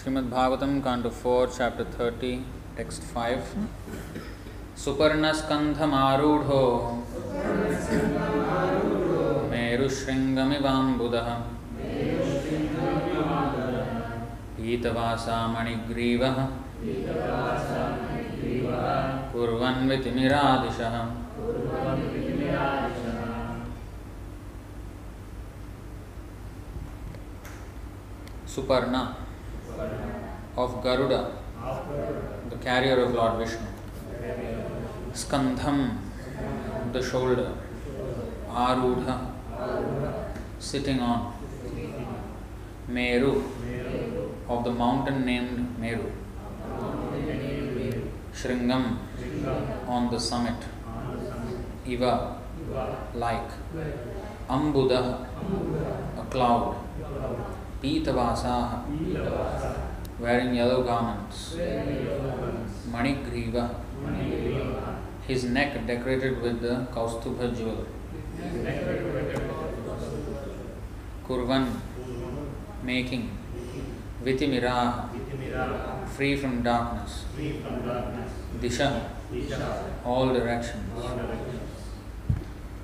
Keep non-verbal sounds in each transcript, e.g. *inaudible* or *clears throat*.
Srimad Bhagavatam canto four chapter thirty text five सुपर्णस्कंधमारूढ़ो मेरुशृंगमिवाम्बुदः पीतवासा मणिग्रीव कुर्वन्वितिमिरादिशः। Suparna. Of Garuda, the carrier of Lord Vishnu. Skandham, the shoulder. Arudha, sitting on. Meru, of the mountain named Meru. Shringam, on the summit. Iva, like. Ambuda, a cloud. Pitavasaha, wearing yellow garments. Manigriva, his neck decorated with the Kaustubha jewel. Kurvan, making. Vitimiraha, free from darkness. Disha, all directions.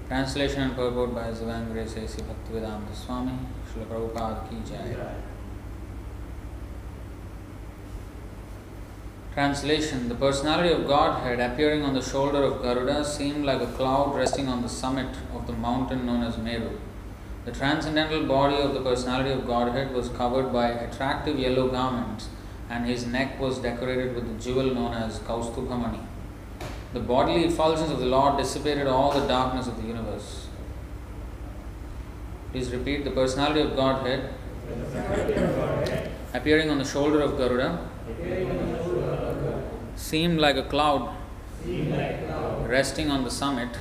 Translation and purport by Zivan Grace A.C. Bhaktivedanta Swami, Srila Prabhupada Ki Jai. Translation The personality of Godhead appearing on the shoulder of Garuda seemed like a cloud resting on the summit of the mountain known as Meru. The transcendental body of the personality of Godhead was covered by attractive yellow garments, and his neck was decorated with the jewel known as Kaustubhamani. The bodily effulgence of the Lord dissipated all the darkness of the universe. Please repeat the personality of Godhead appearing on the shoulder of Garuda seemed like a cloud resting on the summit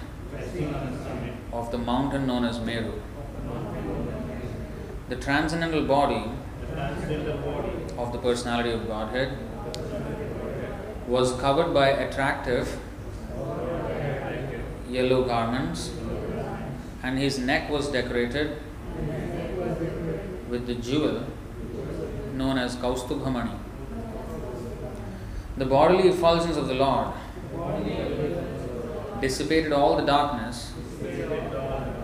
of the mountain known as Meru. The transcendental body of the personality of Godhead was covered by attractive yellow garments, and his neck was decorated with the jewel known as Kaustubhamani. The bodily effulgence of the Lord dissipated all the darkness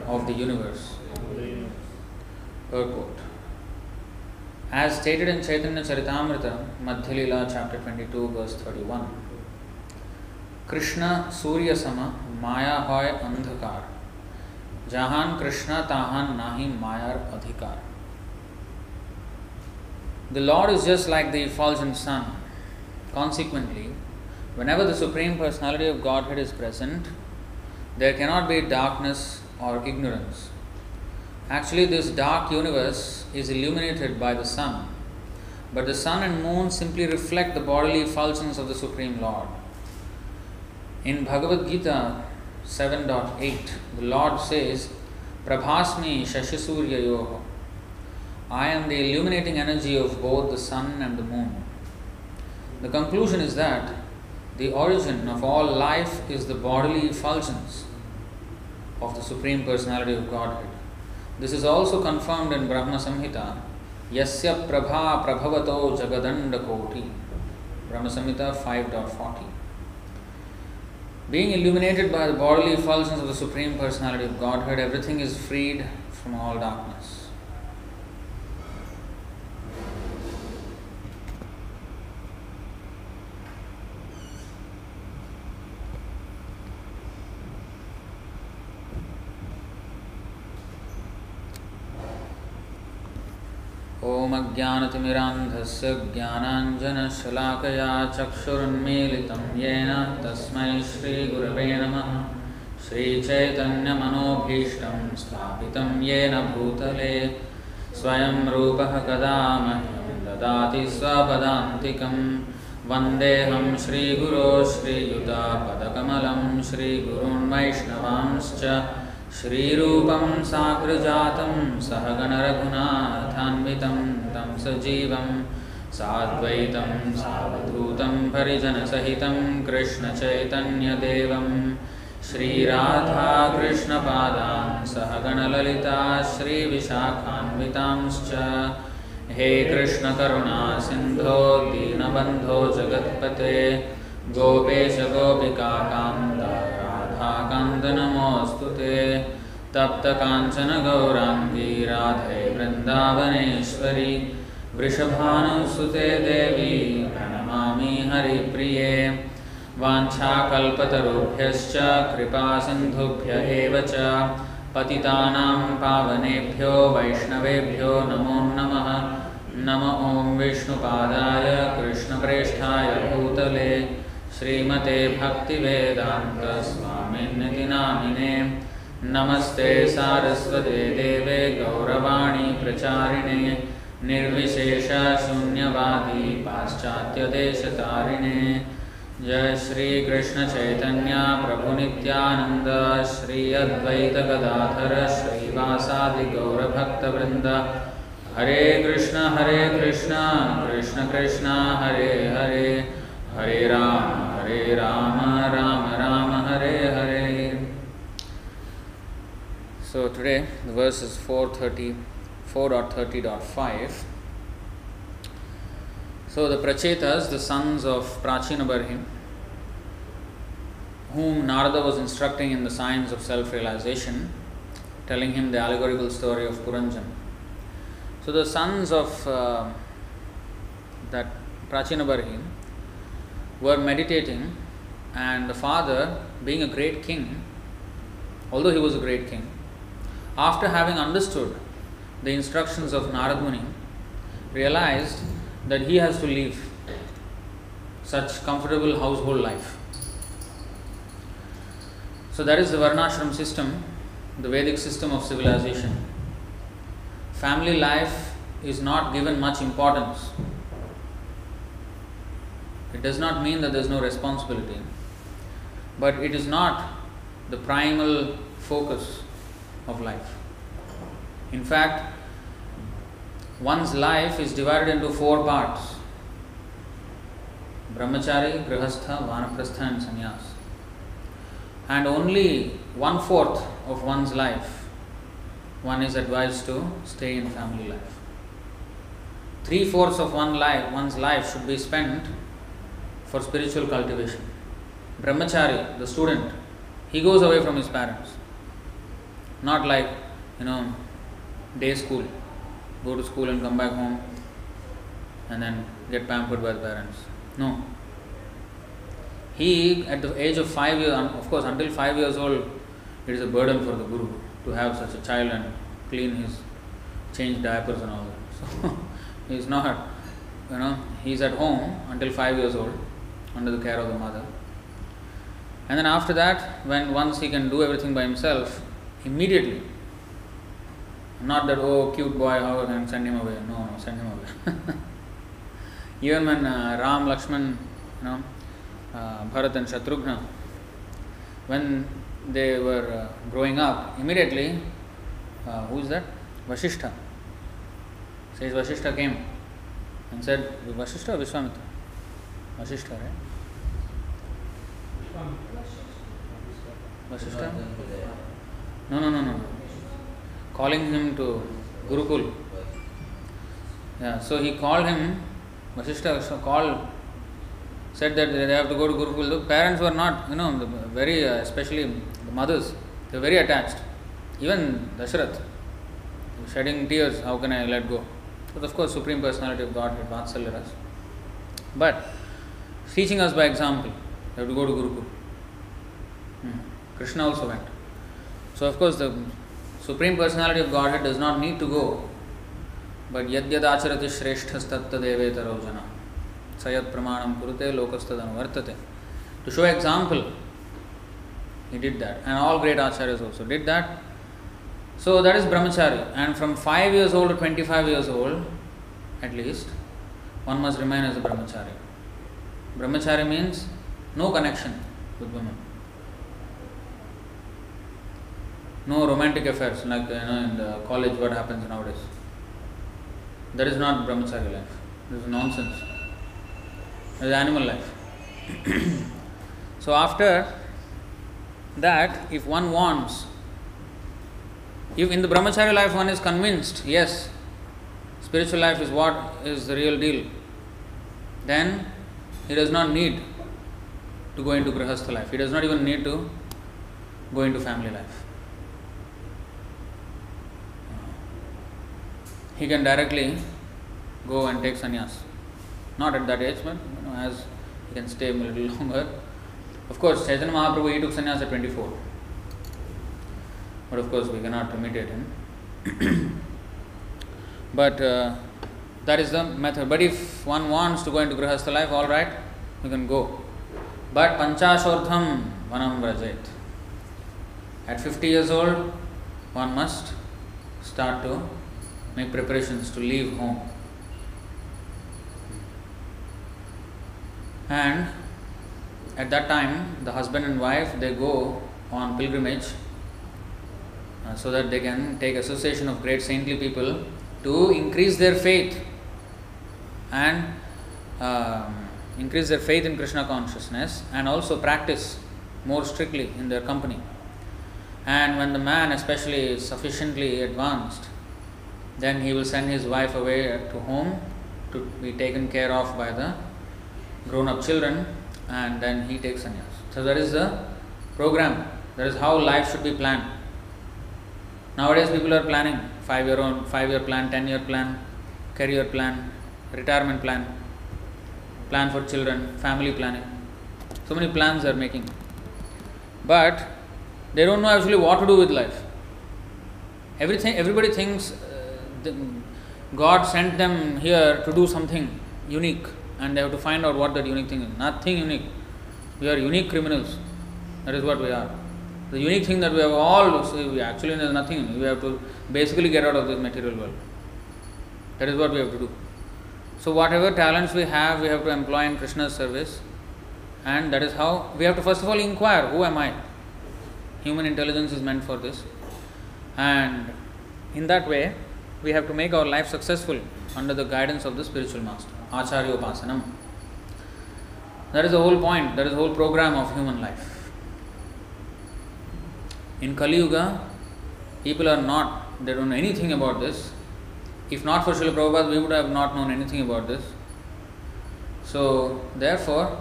of the universe. Quote. As stated in Chaitanya Charitamrita, Madhyalila chapter 22, verse 31, Krishna Surya Sama Maya Hoy Andhakar, Jahan Krishna Tahan Nahi Mayar Adhikar. The Lord is just like the effulgent sun Consequently, whenever the Supreme Personality of Godhead is present, there cannot be darkness or ignorance. Actually, this dark universe is illuminated by the sun, but the sun and moon simply reflect the bodily effulgence of the Supreme Lord. In Bhagavad Gita 7.8, the Lord says, Prabhasmi Shashisuryayoho. I am the illuminating energy of both the sun and the moon. The conclusion is that the origin of all life is the bodily effulgence of the Supreme Personality of Godhead. This is also confirmed in Brahma Samhita, Yasya Prabha Prabhavato Jagadanda Koti, Brahma Samhita 5.40. Being illuminated by the bodily effulgence of the Supreme Personality of Godhead, everything is freed from all darkness. अज्ञानतिमिरान्धस्य ज्ञानाञ्जनशलाकया चक्षुरुन्मीलितं येन तस्मै श्रीगुरवे नमः। श्रीचैतन्यमनोभीष्टं स्थापितं येन भूतले। स्वयं रूपः कदा मह्यं ददाति स्वपदान्तिकं। वन्देऽहं श्रीगुरो श्रीयुतापदकमलं श्रीगुरून् वैष्णवांश्च श्रीरूपं साग्रजातं सहगणरघुनाथान्वितं तं सजीवं साद्वैतं सावधूतं परिजनसहितं कृष्णचैतन्यदेवं श्रीराधाकृष्णपादां सह गणललिता, श्रीविशाखान्वितांश्च। हे कृष्णकरुणा सिन्धो, दीनबन्धो जगत्पते। गोपेशगोपिकान्त राधाकान्तनमोऽस्तु ते। तप्तकाञ्चनगौराङ्गी राधे वृन्दावनेश्वरी। वृषभानुसुते देवी, प्रणमामि हरिप्रिये। वाञ्छाकल्पतरुभ्यश्च, कृपासिन्धुभ्य एव च। पतितानां पावनेभ्यो, वैष्णवेभ्यो, नमो नमः। नम ॐ विष्णुपादाय, कृष्णप्रेष्ठाय भूतले। श्रीमते भक्तिवेदान्तस्वामिन्निति नामिने नमस्ते, सारस्वते देवे, गौरवाणी प्रचारिणे। निर्विशेषशून्यवादी पाश्चात्यदेशतारिणे जय श्री कृष्ण चैतन्य प्रभु नित्यानंद श्री अद्वैत गदाधर श्रीवासादि गौरभक्तवृंद हरे कृष्ण हरे कृष्ण कृष्ण कृष्ण, हरे हरे। हरे राम हरे Ram Ram Ram, Hare Hare. So, today, the verse is 434.30.5. So the Prachetas, the sons of Prachina Barhim, whom Narada was instructing in the science of self-realization, telling him the allegorical story of Puranjan. So the sons of uh, that Prachina Barhim were meditating and the father, being a great king, although he was a great king, after having understood the instructions of Narad Muni, realized that he has to leave such comfortable household life. So that is the Varnashram system, the Vedic system of civilization. Family life is not given much importance. It does not mean that there is no responsibility, but it is not the primal focus of life. In fact, one's life is divided into four parts brahmachari, grihastha, vanaprastha, and sannyas. And only one fourth of one's life one is advised to stay in family life. Three fourths of one life, one's life should be spent for spiritual cultivation. Brahmachari, the student, he goes away from his parents. Not like, you know, day school, go to school and come back home and then get pampered by the parents. No. He, at the age of five years, of course, until five years old, it is a burden for the guru to have such a child and clean his, change diapers and all that. *laughs* So he is not, you know, he is at home until five years old, under the care of the mother. And then after that, when once he can do everything by himself, immediately, not that oh cute boy, how can send him away? No, no, send him away. Even when uh, Ram, Lakshman, you know, uh, Bharat and Shatrughna, when they were uh, growing up, immediately, uh, who is that? Vashishta. Says Vashishta came and said, Vashishta or Vishwamitra? Vashishta, right? Vashishta? No, no, no, no. Calling him to Gurukul. Yeah, so he called him, Vashishta so called, said that they have to go to Gurukul. The parents were not, you know, very, uh, especially the mothers, they were very attached. Even Dasharath, shedding tears, how can I let go? But of course, Supreme Personality of Godhead, Vatsalya Ras. But teaching us by example, you have to go to Gurukul. Hmm. Krishna also went. So, of course, the Supreme Personality of Godhead does not need to go. But yad yad acharati shreshthas tatta devetaro. Sayat pramanam kurute lokastadanu vartate. To show example, he did that. And all great acharyas also did that. So that is brahmachari. And from 5 years old to 25 years old, at least, one must remain as a brahmachari. Brahmachari means no connection with women. No romantic affairs like you know in the college what happens nowadays. That is not brahmachari life. This is nonsense. It is animal life. *coughs* so after that, if one wants, if in the brahmachari life one is convinced, yes, spiritual life is what is the real deal, then he does not need to go into grihastha life. He does not even need to go into family life. He can directly go and take sannyas. Not at that age, but you know, as he can stay a little *laughs* longer. Of course, Chaitanya Mahaprabhu he took sannyas at 24. But of course, we cannot imitate him. *clears throat* but uh, that is the method. But if one wants to go into Grihastha life, all right, you can go. But Panchashortham Vanam Vrajet. At 50 years old, one must start to make preparations to leave home. And at that time, the husband and wife they go on pilgrimage uh, so that they can take association of great saintly people to increase their faith and um, increase their faith in Krishna consciousness and also practice more strictly in their company. And when the man, especially, is sufficiently advanced, then he will send his wife away to home to be taken care of by the grown up children and then he takes sannyas. So that is the program. That is how life should be planned. Nowadays people are planning five year own five year plan, ten year plan, career plan, retirement plan, plan for children, family planning. So many plans are making. But they don't know actually what to do with life. Everything everybody thinks God sent them here to do something unique and they have to find out what that unique thing is. Nothing unique. We are unique criminals. That is what we are. The unique thing that we have all, we actually there is nothing. We have to basically get out of this material world. That is what we have to do. So whatever talents we have, we have to employ in Krishna's service. And that is how we have to first of all inquire, who am I? Human intelligence is meant for this. And in that way, we have to make our life successful under the guidance of the spiritual master. Acharya Upasanam. That is the whole point, that is the whole program of human life. In Kali Yuga, people are not, they don't know anything about this. If not for Srila Prabhupada, we would have not known anything about this. So, therefore,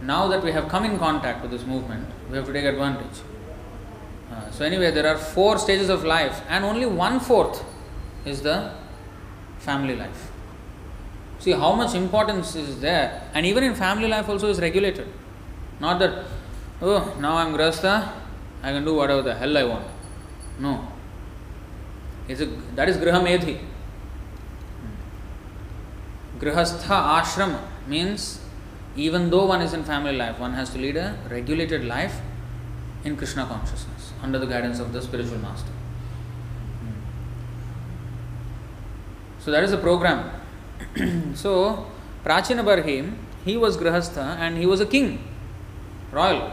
now that we have come in contact with this movement, we have to take advantage. Uh, so, anyway, there are four stages of life, and only one fourth is the family life. See how much importance is there, and even in family life also is regulated. Not that, oh, now I'm Grasta, I can do whatever the hell I want. No. It's a, that is Griha Medhi. Grihastha ashram means even though one is in family life, one has to lead a regulated life in Krishna consciousness under the guidance of the spiritual master. So that is the program. *clears throat* so Prachina Barhim, he was Grahastha and he was a king, royal.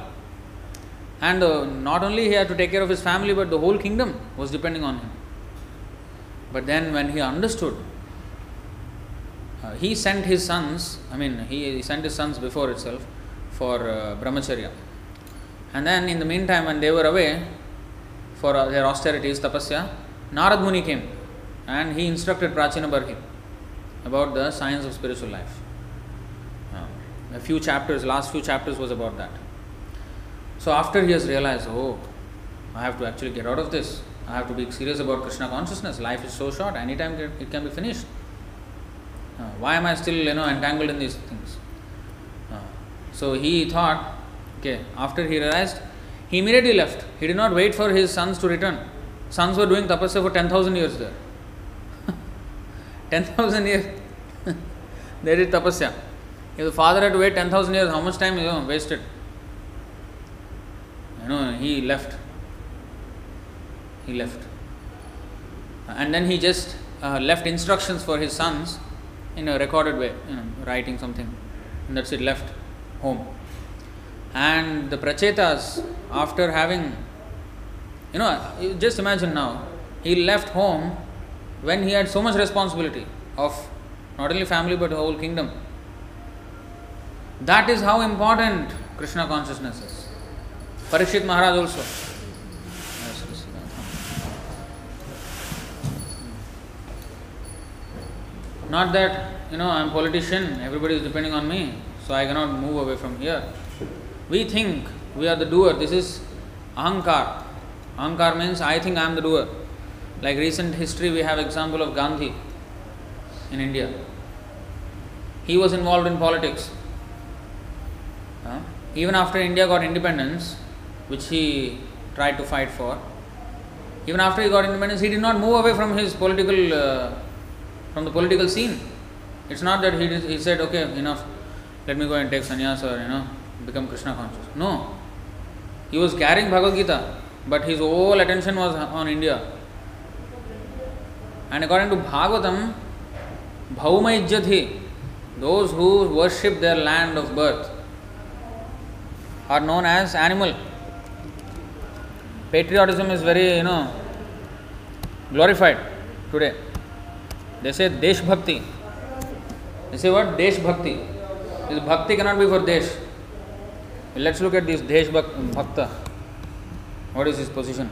And uh, not only he had to take care of his family, but the whole kingdom was depending on him. But then when he understood, uh, he sent his sons, I mean, he, he, sent his sons before itself for uh, brahmacharya. And then in the meantime, when they were away for uh, their austerities, tapasya, Narad Muni came and he instructed Prachina Barhi about the science of spiritual life. Uh, a few chapters, last few chapters was about that. So after he has realized, oh, I have to actually get out of this. I have to be serious about Krishna consciousness. Life is so short. Anytime it can be finished. Uh, why am I still, you know, entangled in these things? Uh, so he thought, okay. After he realized, he immediately left. He did not wait for his sons to return. Sons were doing tapasya for ten thousand years there. 10,000 years. *laughs* they did tapasya. If the father had to wait 10,000 years, how much time is wasted? You know, he left. He left. And then he just uh, left instructions for his sons in a recorded way, you know, writing something. And that's it, left home. And the prachetas, after having, you know, just imagine now, he left home when he had so much responsibility of not only family but whole kingdom. That is how important Krishna consciousness is. Parikshit Maharaj also. Not that, you know, I'm politician, everybody is depending on me, so I cannot move away from here. We think we are the doer. This is ahankar. Ahankar means I think I am the doer. Like recent history, we have example of Gandhi in India. He was involved in politics. Uh, even after India got independence, which he tried to fight for, even after he got independence, he did not move away from his political, uh, from the political scene. It's not that he, did, he said, okay, enough, let me go and take sannyas or, you know, become Krishna conscious. No. He was carrying Bhagavad Gita, but his whole attention was on India. And according to Bhagavatam, Bhauma Ijjati, those who worship their land of birth, are known as animal. Patriotism is very, you know, glorified today. They say Desh Bhakti. They say what? Desh Bhakti. This bhakti cannot be for Desh. Let's look at this Desh Bhakta. What is his position?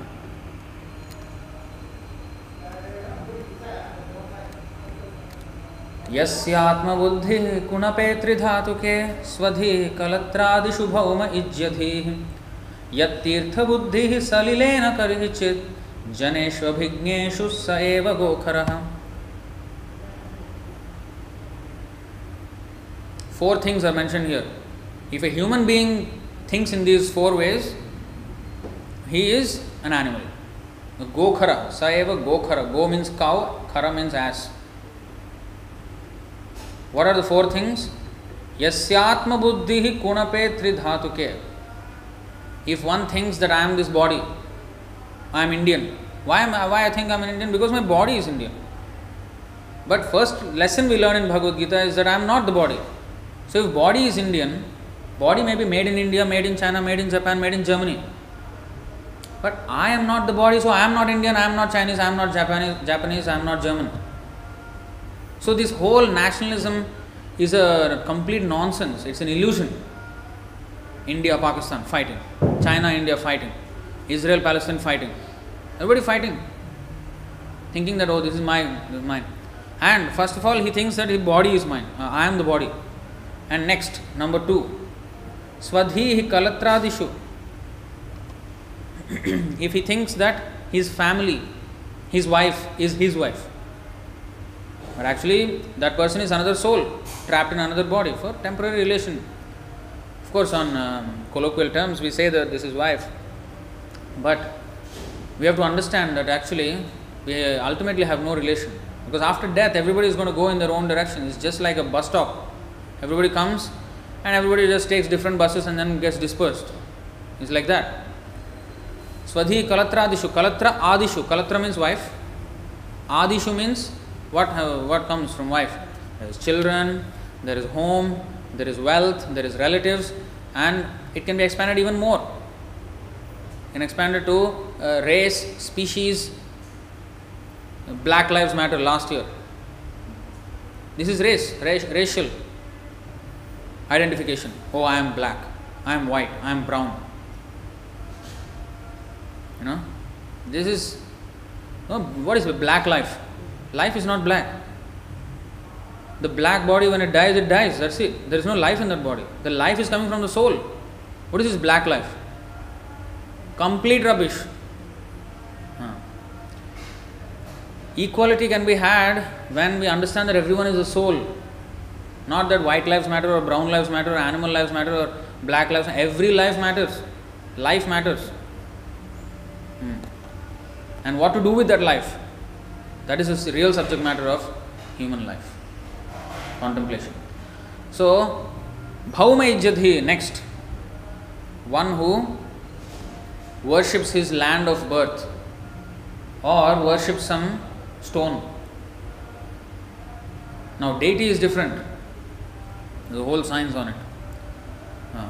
यस्यात्मबुद्धिः कुणपे त्रिधातुके स्वधि कलत्रादिषु भौम इज्यधीः यत्तीर्थबुद्धिः सलिलेन करिचित् जनेष्वभिज्ञेषु स एव गोखरः Four things are mentioned here. If a human being thinks in these four ways, he is an animal. Gokhara, Saeva gokhara. Go means cow, khara means ass. What are the four things? Yasyatma buddhi kunape tridhatuke. If one thinks that I am this body, I am Indian. Why am I, why I think I am an Indian? Because my body is Indian. But first lesson we learn in Bhagavad Gita is that I am not the body. So if body is Indian, body may be made in India, made in China, made in Japan, made in Germany. But I am not the body, so I am not Indian, I am not Chinese, I am not Japanese, Japanese, I am not German. So this whole nationalism is a complete nonsense. It's an illusion. India, Pakistan fighting, China, India fighting, Israel, Palestine fighting, everybody fighting, thinking that oh this is mine, this is mine. And first of all, he thinks that his body is mine. Uh, I am the body. And next, number two, Swadhihi Kalatradishu. *clears throat* if he thinks that his family, his wife is his wife, but actually that person is another soul trapped in another body for temporary relation. Of course, on um, colloquial terms, we say that this is wife, but we have to understand that actually we ultimately have no relation because after death, everybody is going to go in their own direction. It's just like a bus stop Everybody comes and everybody just takes different buses and then gets dispersed. It's like that. Swadhi Kalatra Adishu. Kalatra Adishu. Kalatra means wife. Adishu means what, uh, what comes from wife. There is children, there is home, there is wealth, there is relatives, and it can be expanded even more. Can expand it to uh, race, species. Black Lives Matter last year. This is race, race racial identification. Oh, I am black, I am white, I am brown. You know, this is what is black life? Life is not black. The black body, when it dies, it dies. That's it. There is no life in that body. The life is coming from the soul. What is this black life? Complete rubbish. Huh. Equality can be had when we understand that everyone is a soul not that white lives matter or brown lives matter or animal lives matter or black lives. Every life matters. Life matters. Hmm. And what to do with that life? That is the real subject matter of human life. Contemplation. So, Bhauma Ijjadhi next. One who worships his land of birth or worships some stone. Now, deity is different. There's a whole science on it. Uh,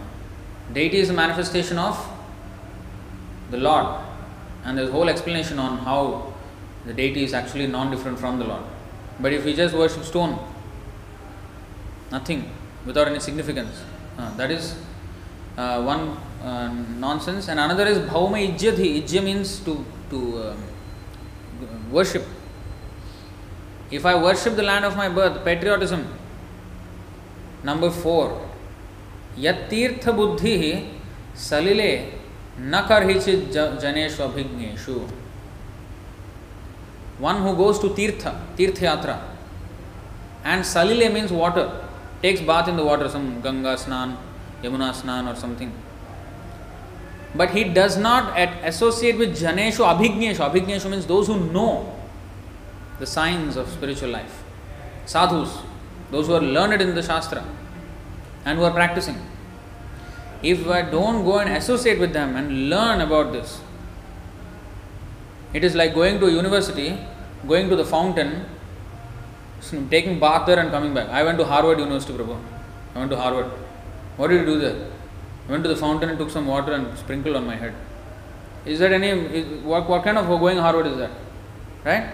deity is a manifestation of the Lord, and there's a whole explanation on how the deity is actually non different from the Lord. But if we just worship stone, nothing, without any significance, uh, that is uh, one uh, nonsense. And another is bhauma ijjadhi. Ijja means to, to um, worship. If I worship the land of my birth, patriotism. Number four, यत्तीर्थ बुद्धि सलिले न करहिचित जनेषु अभिज्ञेषु one who goes to tirtha tirtha yatra and salile means water. Takes bath in the water some ganga snan yamuna snan or something. But he does not associate with janeshu abhigneshu. Abhigneshu means those who know the signs of spiritual life. Sadhus those who are learned in the shastra and who are practicing. If I don't go and associate with them and learn about this, it is like going to university, going to the fountain, taking bath there and coming back. I went to Harvard University, Prabhu. I went to Harvard. What did you do there? I went to the fountain and took some water and sprinkled on my head. Is that any, is, what, what kind of going Harvard is that? Right?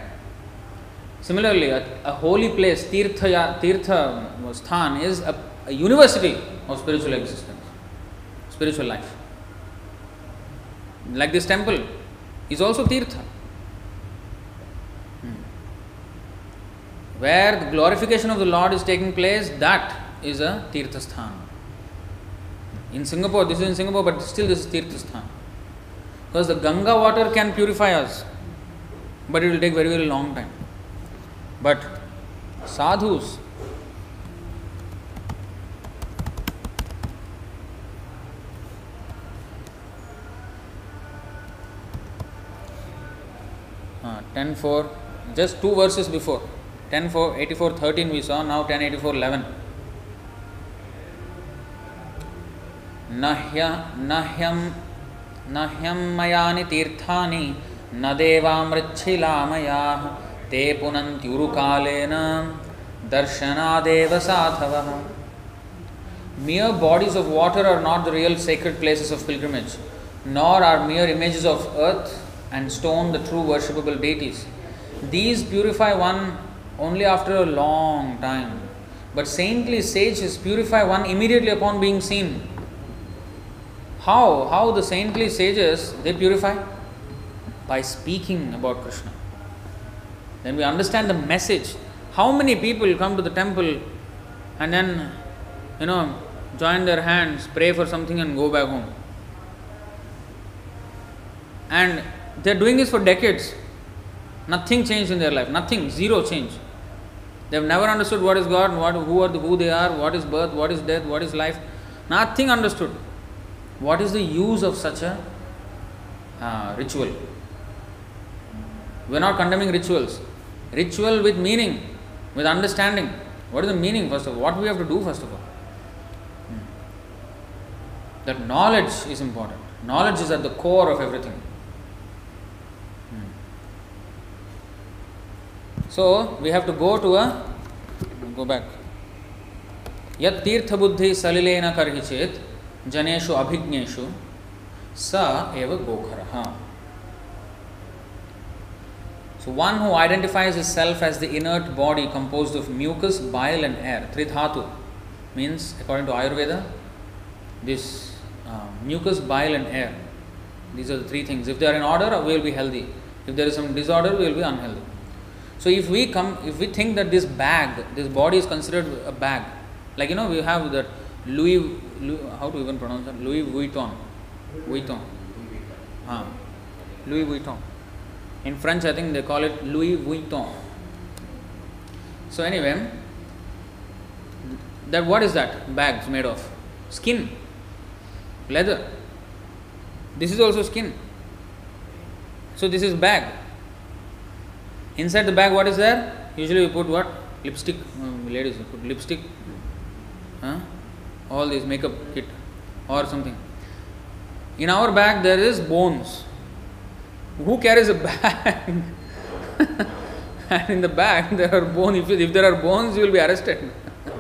Similarly, a, a holy place, Tirtha, Tirtha um, Sthan, is a a university of spiritual existence, spiritual life. Like this temple is also Tirtha. Where the glorification of the Lord is taking place, that is a Tirtha Sthan. In Singapore, this is in Singapore, but still this is Tirtha Sthan. Because the Ganga water can purify us, but it will take very, very long time. But sadhus uh, 10 4 just two verses before 10 4 84 13 we saw now 10 84 11 नह्य नह्यं नह्यं मयानि तीर्थानि न देवामृच्छिलामयाः ते पुनन्त्युरुकालेन दर्शनादेव साधवः Mere bodies of water are not the real sacred places of pilgrimage, nor are mere images of earth and stone the true worshipable deities. These purify one only after a long time, but saintly sages purify one immediately upon being seen. How? How the saintly sages they purify? By speaking about Krishna. Then we understand the message. How many people come to the temple and then, you know, join their hands, pray for something, and go back home? And they're doing this for decades. Nothing changed in their life. Nothing. Zero change. They've never understood what is God, what, who are the, who they are, what is birth, what is death, what is life. Nothing understood. What is the use of such a uh, ritual? We're not condemning rituals. Ritual with meaning, with understanding. What is the meaning first of all? What we have to do first of all? Hmm. That knowledge is important. Knowledge is at the core of everything. So we have to go to a go back. यत् तीर्थ बुद्धि सलिलेन कर्हि चेत् जनेषु अभिज्ञेषु स एव गोखरः So one who identifies himself as the inert body composed of mucus, bile and air, tridhatu, means according to Ayurveda, this uh, mucus, bile and air, these are the three things. If they are in order, we will be healthy. If there is some disorder, we will be unhealthy. So if we come, if we think that this bag, this body is considered a bag, like you know, we have that Louis, Louis how to even pronounce that? Louis Vuitton, Vuitton, ah, Louis Vuitton. In French, I think they call it Louis Vuitton. So anyway, that what is that bags made of? Skin, leather. This is also skin. So this is bag. Inside the bag, what is there? Usually we put what? Lipstick. Um, ladies put lipstick. Huh? All this makeup kit or something. In our bag, there is bones. Who carries a *laughs* bag? and in the bag, there are bones. If, if there are bones, you will be arrested.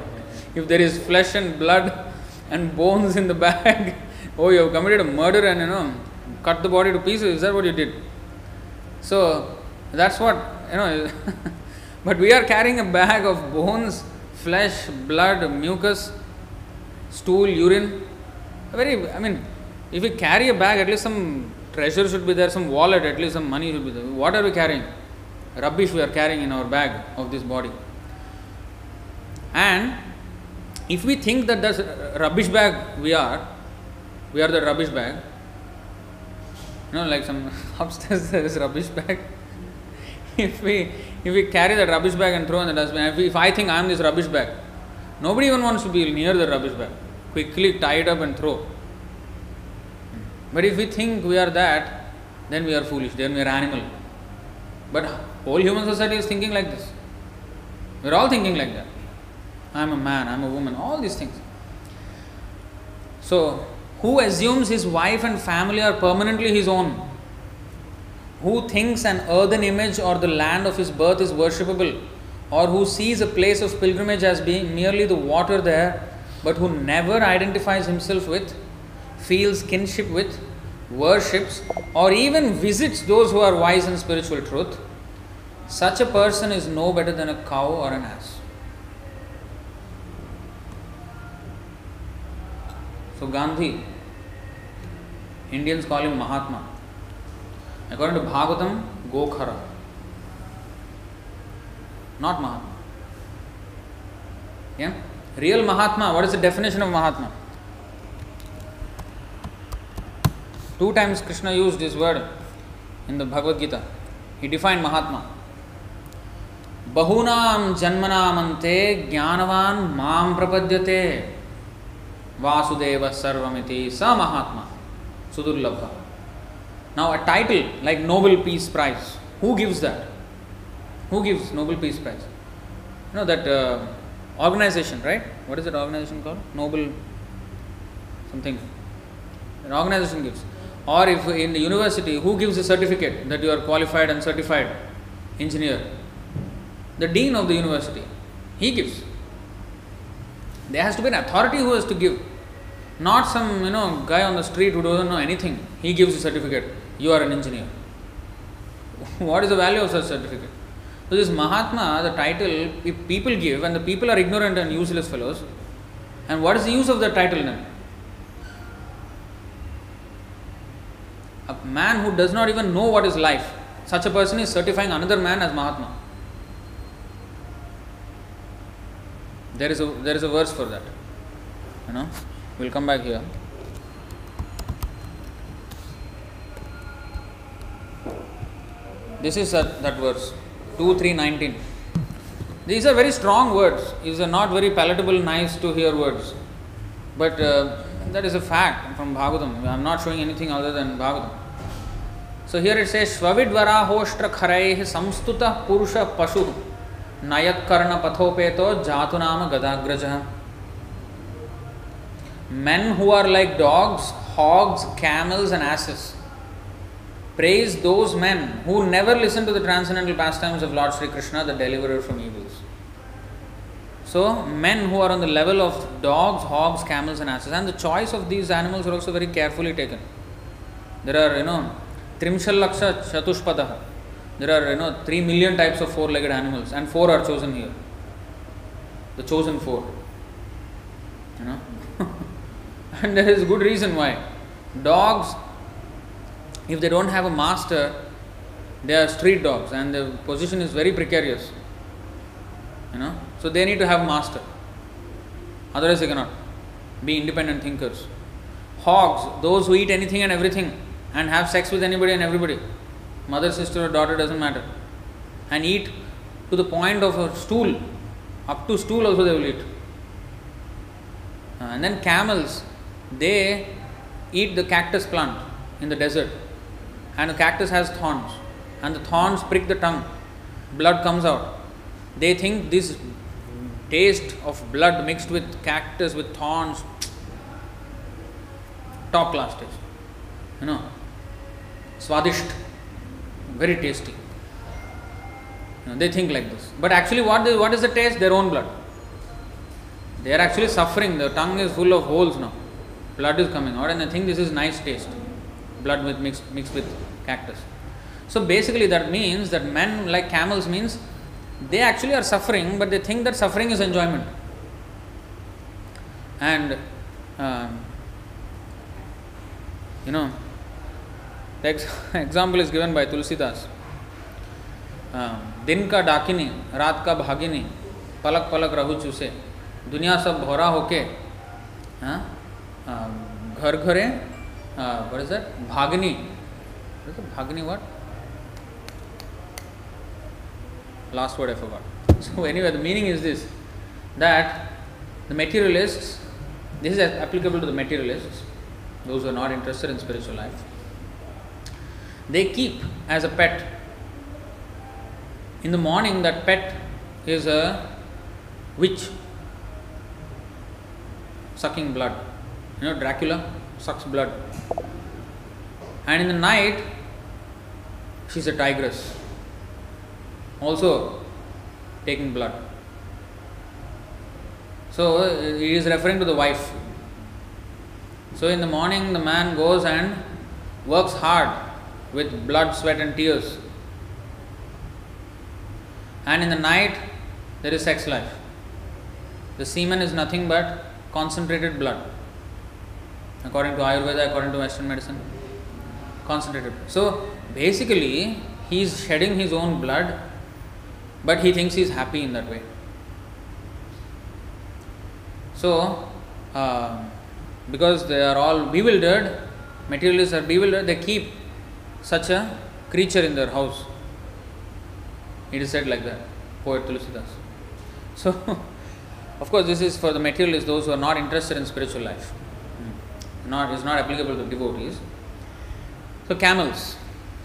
*laughs* if there is flesh and blood and bones in the bag, *laughs* oh, you have committed a murder and you know, cut the body to pieces. Is that what you did? So that's what you know. *laughs* but we are carrying a bag of bones, flesh, blood, mucus, stool, urine. Very, I mean, if we carry a bag, at least some treasure should be there, some wallet, at least some money should be there. What are we carrying? rubbish we are carrying in our bag of this body. And if we think that the rubbish bag we are, we are the rubbish bag, you know, like some *laughs* upstairs there is rubbish bag. If we if we carry the rubbish bag and throw in the dustbin, if, if I think I am this rubbish bag, nobody even wants to be near the rubbish bag. Quickly tie it up and throw. But if we think we are that, then we are foolish, then we are animal. But whole human society is thinking like this. We are all thinking like that. I am a man, I am a woman, all these things. So, who assumes his wife and family are permanently his own? Who thinks an earthen image or the land of his birth is worshipable? Or who sees a place of pilgrimage as being merely the water there, but who never identifies himself with, feels kinship with, worships, or even visits those who are wise in spiritual truth? Such a person is no better than a cow or an ass. So, Gandhi, Indians call him Mahatma. According to Bhagavatam गोखर not Mahatma real Mahatma what is the definition of Mahatma two times Krishna use this word in the Bhagavad Gita he define Mahatma बहूनाम जन्मनामंते ज्ञानवान माम प्रपद्यते वासुदेव सर्वमिति स महात्मा सुदुर्लभ Now, a title like Nobel Peace Prize, who gives that? Who gives Nobel Peace Prize? You know that uh, organization, right? What is that organization called? Nobel something. An organization gives. Or if in the university, who gives a certificate that you are qualified and certified engineer? The dean of the university. He gives. There has to be an authority who has to give. Not some you know guy on the street who doesn't know anything. He gives a certificate. You are an engineer. *laughs* what is the value of such certificate? So this Mahatma, the title, if people give and the people are ignorant and useless fellows, and what is the use of the title then? A man who does not even know what is life, such a person is certifying another man as Mahatma. There is a there is a verse for that. You know, we'll come back here. This is that, that verse 2 3 19. These are very strong words. These are not very palatable, nice to hear words. But uh, that is a fact from Bhagavatam. I am not showing anything other than Bhagavatam. So here it says purusha pashu nayat pathopeto jatunama gadagraja. Men who are like dogs, hogs, camels, and asses. Praise those men who never listen to the transcendental pastimes of Lord Sri Krishna, the deliverer from evils. So, men who are on the level of dogs, hogs, camels, and asses, and the choice of these animals are also very carefully taken. There are, you know, Trimshalaksha Chatushpadaha. There are, you know, 3 million types of four legged animals, and four are chosen here. The chosen four. You know? And there is good reason why. Dogs, if they don't have a master, they are street dogs and the position is very precarious. You know, so they need to have a master. Otherwise, they cannot be independent thinkers. Hogs, those who eat anything and everything and have sex with anybody and everybody, mother, sister, or daughter doesn't matter, and eat to the point of a stool, up to stool also they will eat. And then camels, they eat the cactus plant in the desert. And the cactus has thorns. And the thorns prick the tongue. Blood comes out. They think this taste of blood mixed with cactus with thorns top class taste. You know? Swadisht very tasty. You know, they think like this. But actually what is, what is the taste? Their own blood. They are actually suffering. The tongue is full of holes now blood is coming out and they think this is nice taste blood with mixed, mixed with cactus. So basically, that means that men like camels means they actually are suffering, but they think that suffering is enjoyment. And uh, you know, the ex- example is given by Tulsidas. हाँ, दिन का डाकिनी रात का भागिनी पलक पलक रहू चूसे दुनिया सब भोरा होके हाँ, Gharghare, uh, what is that? Bhagni. What is it? Bhagni what? Last word I forgot. *laughs* So, anyway, the meaning is this that the materialists, this is applicable to the materialists, those who are not interested in spiritual life, they keep as a pet. In the morning, that pet is a witch sucking blood you know dracula sucks blood. And in the night she's a tigress. Also taking blood. So uh, he is referring to the wife. So in the morning the man goes and works hard with blood sweat and tears. And in the night there is sex life. The semen is nothing but concentrated blood according to ayurveda according to western medicine concentrated. So basically, he is shedding his own blood, but he thinks he is happy in that way. So, uh, because they are all bewildered, materialists are bewildered, they keep such a creature in their house. It is said like that, poet Tulsidas. So, *laughs* of course, this is for the materialists, those who are not interested in spiritual life. Not is not applicable to devotees. So camels,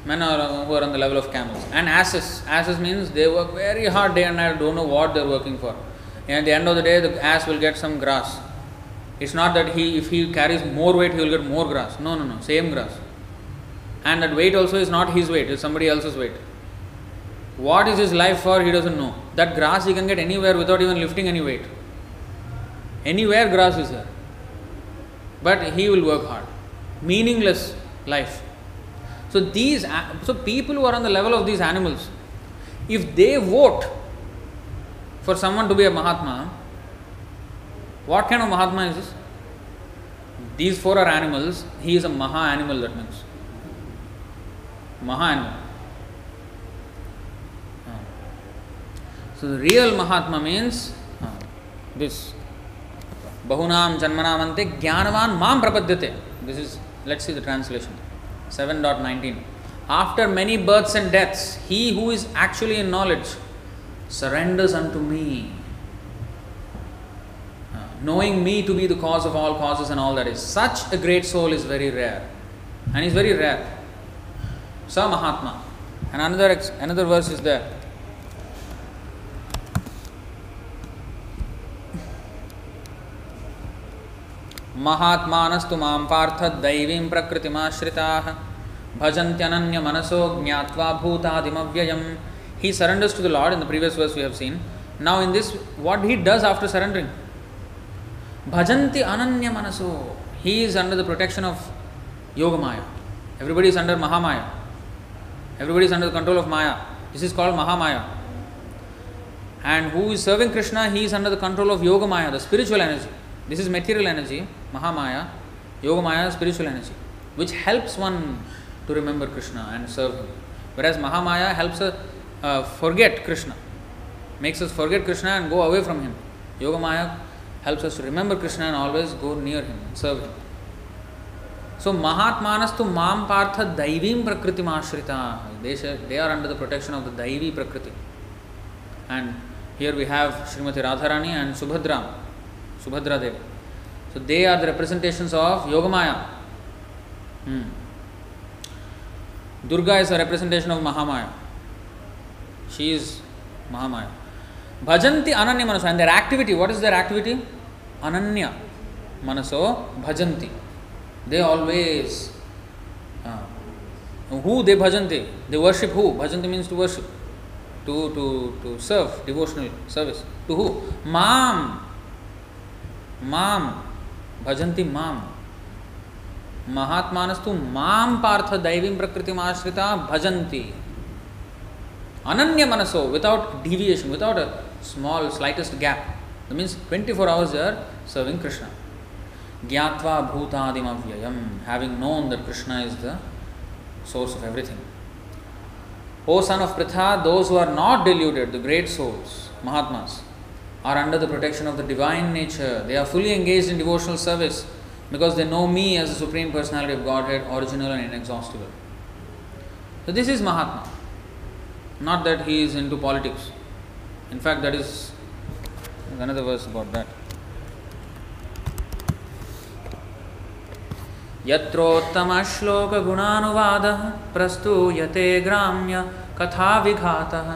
men are who are on the level of camels, and asses. Asses means they work very hard day and night. Don't know what they're working for. And at the end of the day, the ass will get some grass. It's not that he, if he carries more weight, he will get more grass. No, no, no, same grass. And that weight also is not his weight; it's somebody else's weight. What is his life for? He doesn't know. That grass he can get anywhere without even lifting any weight. Anywhere grass is there. But he will work hard. Meaningless life. So these so people who are on the level of these animals, if they vote for someone to be a Mahatma, what kind of Mahatma is this? These four are animals, he is a Maha animal that means. Maha animal. So the real Mahatma means this. Bahunam Janmanamante Jnanavan Mam. This is, let's see the translation. 7.19 After many births and deaths, he who is actually in knowledge surrenders unto me, uh, knowing me to be the cause of all causes and all that is. Such a great soul is very rare, and is very rare. Sa Mahatma. And another, another verse is there. महात्मानस्तु माँ पार्थ दैवीं प्रकृतिमाश्रिताः भजन्त्यनन्य मनसो ज्ञात्वा भूतादिमव्ययम् he surrenders to the lord in the previous verse we have seen now in this what he does after surrendering bhajanti ananya manaso he is under the protection of yogamaya everybody is under mahamaya everybody is under the control of maya this is called mahamaya and who is serving krishna he is under the control of yogamaya the spiritual energy this is material energy Mahamaya, Yogamaya, spiritual energy, which helps one to remember Krishna and serve Him. Whereas Mahamaya helps us uh, forget Krishna, makes us forget Krishna and go away from Him. Yogamaya helps us to remember Krishna and always go near Him and serve Him. So Mahatmanastu Mam Partha Daivim Prakriti Mashrita. They, they are under the protection of the Daivi Prakriti. And here we have Srimati Radharani and Subhadra, Subhadra Devi. So they are the representations of Yogamaya. Hmm. Durga is a representation of Mahamaya. She is Mahamaya. Bhajanti Ananya Manaso. And their activity, what is their activity? Ananya Manaso Bhajanti. They always. Uh, who they bhajanti? They worship who? Bhajanti means to worship. To, to, to serve, devotional service. To who? Mam. माम, भजन्ति माम। महात्मानस्तु माम पार्थ दैवीं प्रकृति आश्रिता भजन्ति। अनन्य मनसो without deviation without small slightest gap the means twenty four hours are serving Krishna ज्ञावा भूतादिम व्यय having known that Krishna is the source of everything O son of Pritha those who are not diluted the great source Mahatma are under the protection of the divine nature. They are fully engaged in devotional service because they know me as the Supreme Personality of Godhead, original and inexhaustible. So, this is Mahatma. Not that he is into politics. In fact, that is another verse about that. यत्रोत्तमश्लोकगुणानुवादः प्रस्तूयते ग्राम्य कथाविघातः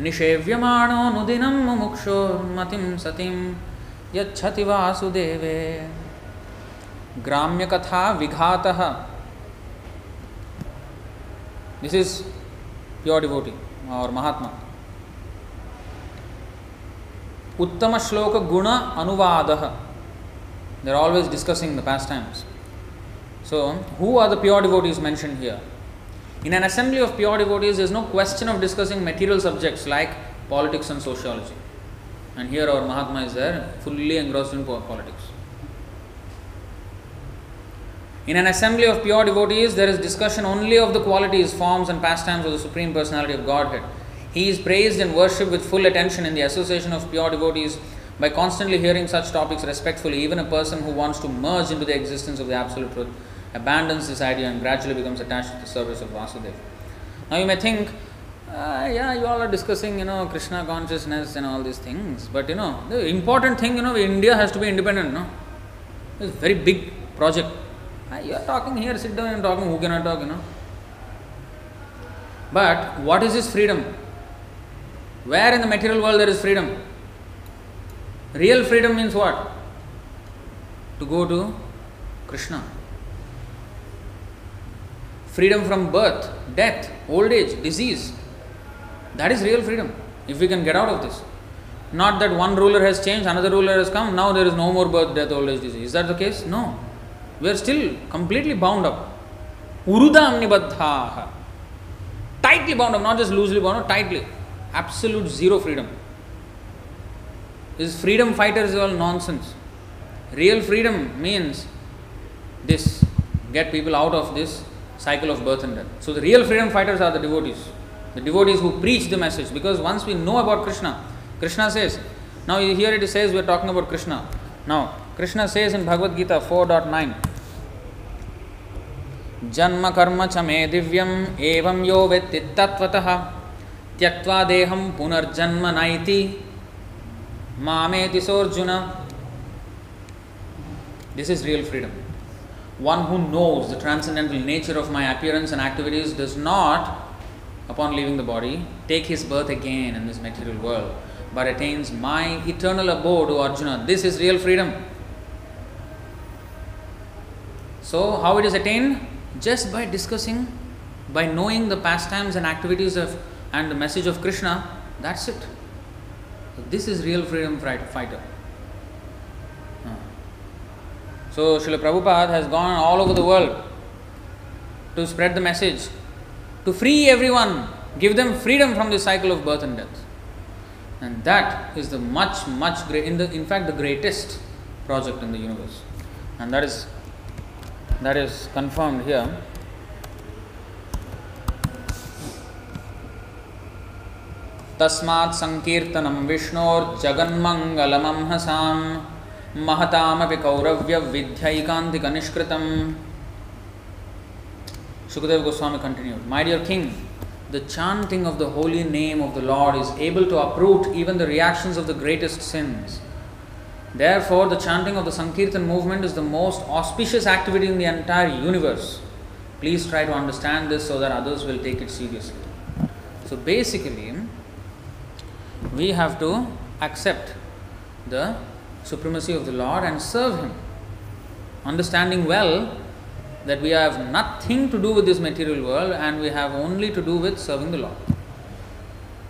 निषेव्यमाणो नुदिनं मुमुक्षोर्मतिं सतिं। यच्छति वासुदेवे। ग्राम्यकथा विघातः। This is pure devotee or Mahatma उत्तम श्लोक गुण अनुवाद। They are always discussing the past times So, who are the pure devotees mentioned here? In an assembly of pure devotees, there is no question of discussing material subjects like politics and sociology. And here our Mahatma is there, fully engrossed in politics. In an assembly of pure devotees, there is discussion only of the qualities, forms, and pastimes of the Supreme Personality of Godhead. He is praised and worshipped with full attention in the association of pure devotees by constantly hearing such topics respectfully. Even a person who wants to merge into the existence of the Absolute Truth abandons this idea and gradually becomes attached to the service of Vasudeva. Now you may think, uh, yeah, you all are discussing, you know, Krishna consciousness and all these things, but you know, the important thing, you know, India has to be independent, no? It's a very big project. Uh, you are talking here, sit down and talking, who cannot talk, you know? But what is this freedom? Where in the material world there is freedom? Real freedom means what? To go to Krishna freedom from birth, death, old age, disease. That is real freedom if we can get out of this. Not that one ruler has changed, another ruler has come, now there is no more birth, death, old age, disease. Is that the case? No. We are still completely bound up. Uruda amnibaddhaha. Tightly bound up, not just loosely bound up, tightly. Absolute zero freedom. This freedom fighter is all nonsense. Real freedom means this get people out of this cycle of birth and death. So the real freedom fighters are the devotees, the devotees who preach the message. Because once we know about Krishna, Krishna says, now here it says we are talking about Krishna. Now Krishna says in Bhagavad Gita 4.9. जन्म कर्म च मे दिव्यम एवं यो वेत्ति तत्वतः त्यक्त्वा देहं पुनर्जन्म नैति मामेति सोऽर्जुन this is real freedom one who knows the transcendental nature of my appearance and activities does not, upon leaving the body, take his birth again in this material world, but attains my eternal abode, O Arjuna. This is real freedom. So, how it is attained? Just by discussing, by knowing the pastimes and activities of and the message of Krishna, that's it. So this is real freedom fighter. So Srila Prabhupada has gone all over the world to spread the message, to free everyone, give them freedom from the cycle of birth and death. And that is the much, much great, in, the, in fact, the greatest project in the universe. And that is, that is confirmed here. तस्मात् सङ्कीर्तनं विष्णोर्जगन्मङ्गलमंहसाम् महतामपि कौरव्य विद्यैकांतिक निष्कृतम Shukadeva Goswami continued, My dear king, the chanting of the holy name of the Lord is able to uproot even the reactions of the greatest sins. Therefore, the chanting of the Sankirtan movement is the most auspicious activity in the entire universe. Please try to understand this so that others will take it seriously. So, basically, we have to accept the supremacy of the Lord and serve Him. Understanding well that we have nothing to do with this material world and we have only to do with serving the Lord.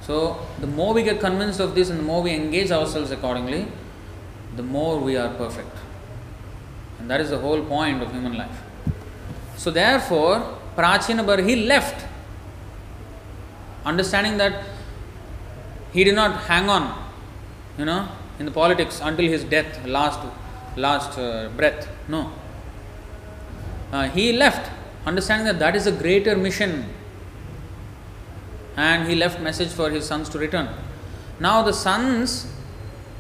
So, the more we get convinced of this and the more we engage ourselves accordingly, the more we are perfect. And that is the whole point of human life. So, therefore, Prachina he left, understanding that he did not hang on, you know, in the politics until his death, last, last uh, breath. No. Uh, he left, understanding that that is a greater mission. and he left message for his sons to return. Now the sons,